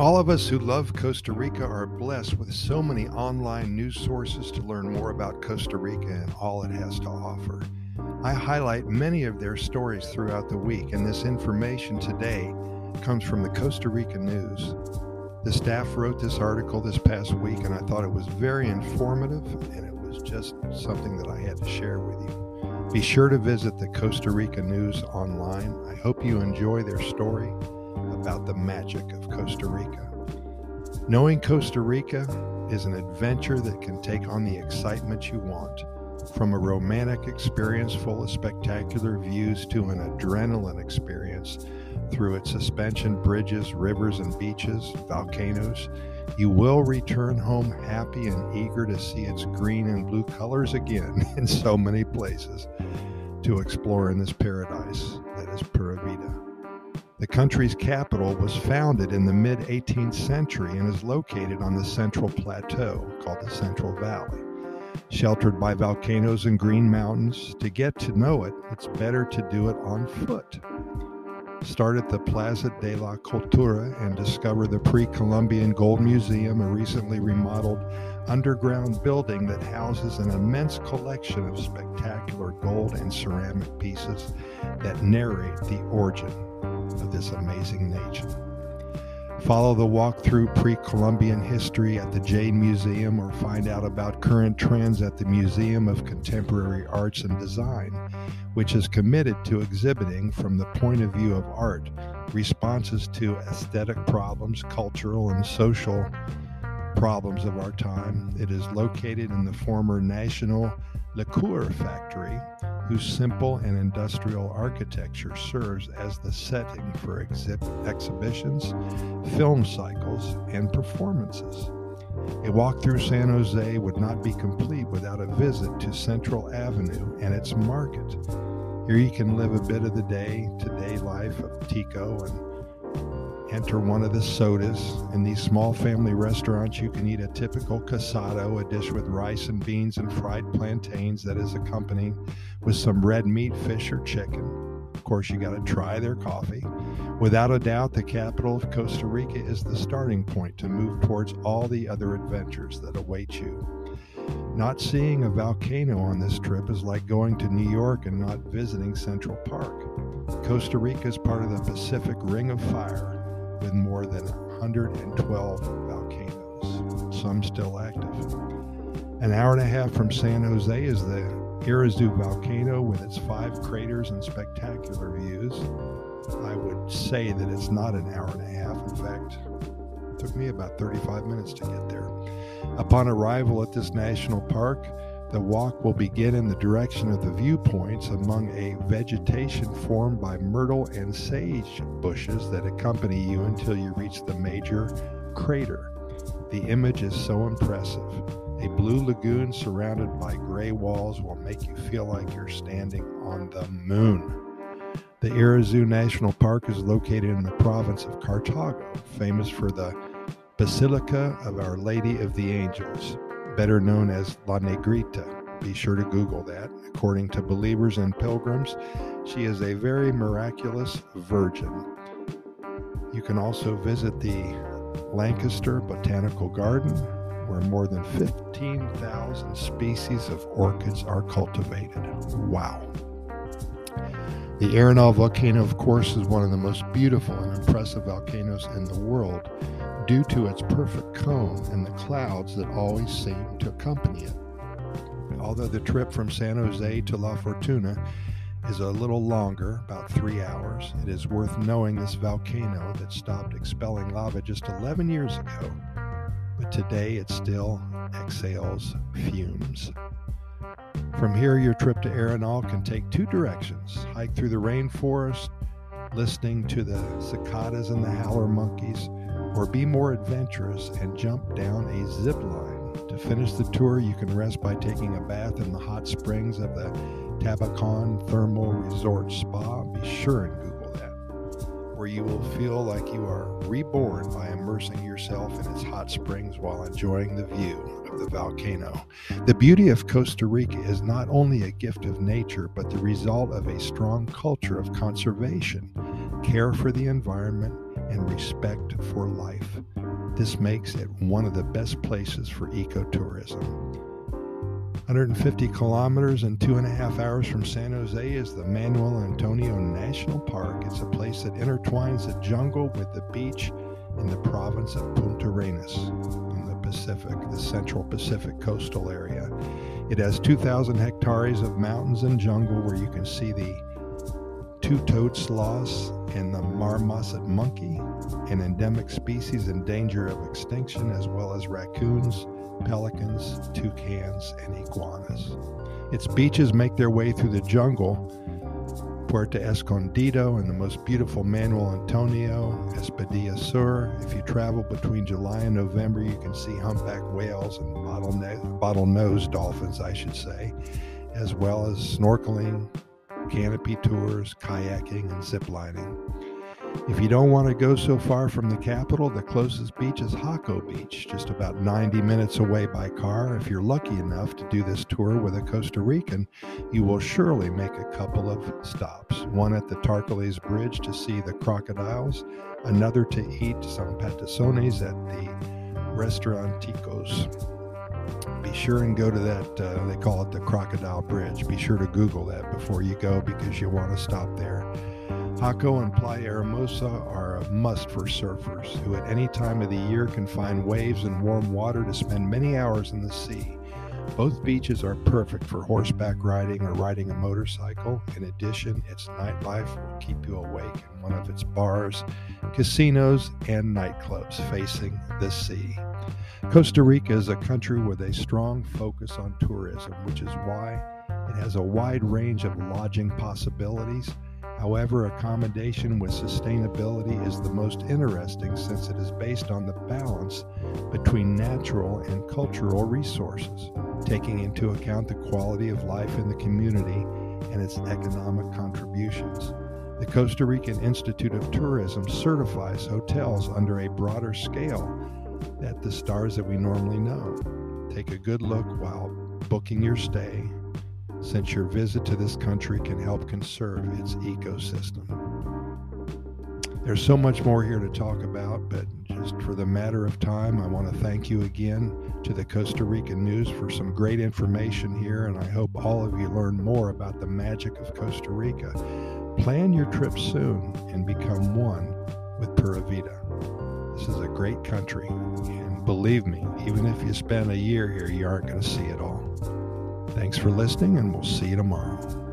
All of us who love Costa Rica are blessed with so many online news sources to learn more about Costa Rica and all it has to offer. I highlight many of their stories throughout the week, and this information today comes from the Costa Rica News. The staff wrote this article this past week, and I thought it was very informative, and it was just something that I had to share with you. Be sure to visit the Costa Rica News online. I hope you enjoy their story about the magic of Costa Rica. Knowing Costa Rica is an adventure that can take on the excitement you want. From a romantic experience full of spectacular views to an adrenaline experience through its suspension bridges, rivers, and beaches, volcanoes, you will return home happy and eager to see its green and blue colors again in so many places to explore in this paradise that is Pura Vida. The country's capital was founded in the mid 18th century and is located on the Central Plateau, called the Central Valley. Sheltered by volcanoes and green mountains, to get to know it, it's better to do it on foot. Start at the Plaza de la Cultura and discover the pre Columbian Gold Museum, a recently remodeled underground building that houses an immense collection of spectacular gold and ceramic pieces that narrate the origin of this amazing nation. Follow the walk through pre Columbian history at the Jade Museum or find out about current trends at the Museum of Contemporary Arts and Design, which is committed to exhibiting from the point of view of art responses to aesthetic problems, cultural and social problems of our time. It is located in the former National Liqueur Factory whose simple and industrial architecture serves as the setting for exhib- exhibitions, film cycles, and performances. A walk through San Jose would not be complete without a visit to Central Avenue and its market. Here you can live a bit of the day to day life of Tico and enter one of the sodas. In these small family restaurants, you can eat a typical casado, a dish with rice and beans and fried plantains that is accompanied with some red meat, fish, or chicken. Of course, you got to try their coffee. Without a doubt, the capital of Costa Rica is the starting point to move towards all the other adventures that await you. Not seeing a volcano on this trip is like going to New York and not visiting Central Park. Costa Rica is part of the Pacific Ring of Fire, with more than 112 volcanoes, some still active. An hour and a half from San Jose is the Irazu volcano with its five craters and spectacular views. I would say that it's not an hour and a half. In fact, it took me about 35 minutes to get there. Upon arrival at this national park, the walk will begin in the direction of the viewpoints among a vegetation formed by myrtle and sage bushes that accompany you until you reach the major crater. The image is so impressive. A blue lagoon surrounded by gray walls will make you feel like you're standing on the moon. The Irazu National Park is located in the province of Cartago, famous for the Basilica of Our Lady of the Angels better known as La Negrita. Be sure to Google that. According to believers and pilgrims, she is a very miraculous virgin. You can also visit the Lankester Botanical Garden, where more than 15,000 species of orchids are cultivated. Wow. The Arenal volcano, of course, is one of the most beautiful and impressive volcanoes in the world due to its perfect cone and the clouds that always seem to accompany it. Although the trip from San Jose to La Fortuna is a little longer, about three hours, it is worth knowing this volcano that stopped expelling lava just 11 years ago, but today it still exhales fumes. From here, your trip to Arenal can take two directions hike through the rainforest, listening to the cicadas and the howler monkeys or be more adventurous and jump down a zip line. To finish the tour, you can rest by taking a bath in the hot springs of the Tabacon Thermal Resort Spa. Be sure and Google where you will feel like you are reborn by immersing yourself in its hot springs while enjoying the view of the volcano. The beauty of Costa Rica is not only a gift of nature, but the result of a strong culture of conservation, care for the environment, and respect for life. This makes it one of the best places for ecotourism. 150 kilometers and two and a half hours from San Jose is the Manuel Antonio National Park. It's a place that intertwines the jungle with the beach in the province of Puntarenas in the Pacific, the Central Pacific coastal area. It has 2,000 hectares of mountains and jungle where you can see the two-toed sloths and the marmoset monkey, an endemic species in danger of extinction, as well as raccoons, pelicans, toucans, and iguanas. Its beaches make their way through the jungle, Puerto Escondido, and the most beautiful Manuel Antonio, Espadilla Sur. If you travel between July and November, you can see humpback whales and bottlenose dolphins, I should say, as well as snorkeling, canopy tours, kayaking, and ziplining. If you don't want to go so far from the capital, the closest beach is Jaco Beach, just about 90 minutes away by car. If you're lucky enough to do this tour with a Costa Rican, you will surely make a couple of stops. One at the Tarcoles Bridge to see the crocodiles, another to eat some patasones at the Restauranticos. Be sure and go to that, uh, they call it the Crocodile Bridge. Be sure to Google that before you go because you'll want to stop there. Jaco and Playa Hermosa are a must for surfers who at any time of the year can find waves and warm water to spend many hours in the sea. Both beaches are perfect for horseback riding or riding a motorcycle. In addition, its nightlife will keep you awake in one of its bars, casinos, and nightclubs facing the sea. Costa Rica is a country with a strong focus on tourism, which is why it has a wide range of lodging possibilities However, accommodation with sustainability is the most interesting since it is based on the balance between natural and cultural resources, taking into account the quality of life in the community and its economic contributions. The Costa Rican Institute of Tourism certifies hotels under a broader scale at the stars that we normally know. Take a good look while booking your stay since your visit to this country can help conserve its ecosystem. There's so much more here to talk about, but just for the matter of time, I want to thank you again to the Costa Rican News for some great information here, and I hope all of you learn more about the magic of Costa Rica. Plan your trip soon and become one with Pura Vida. This is a great country, and believe me, even if you spend a year here, you aren't going to see it all. Thanks for listening, and we'll see you tomorrow.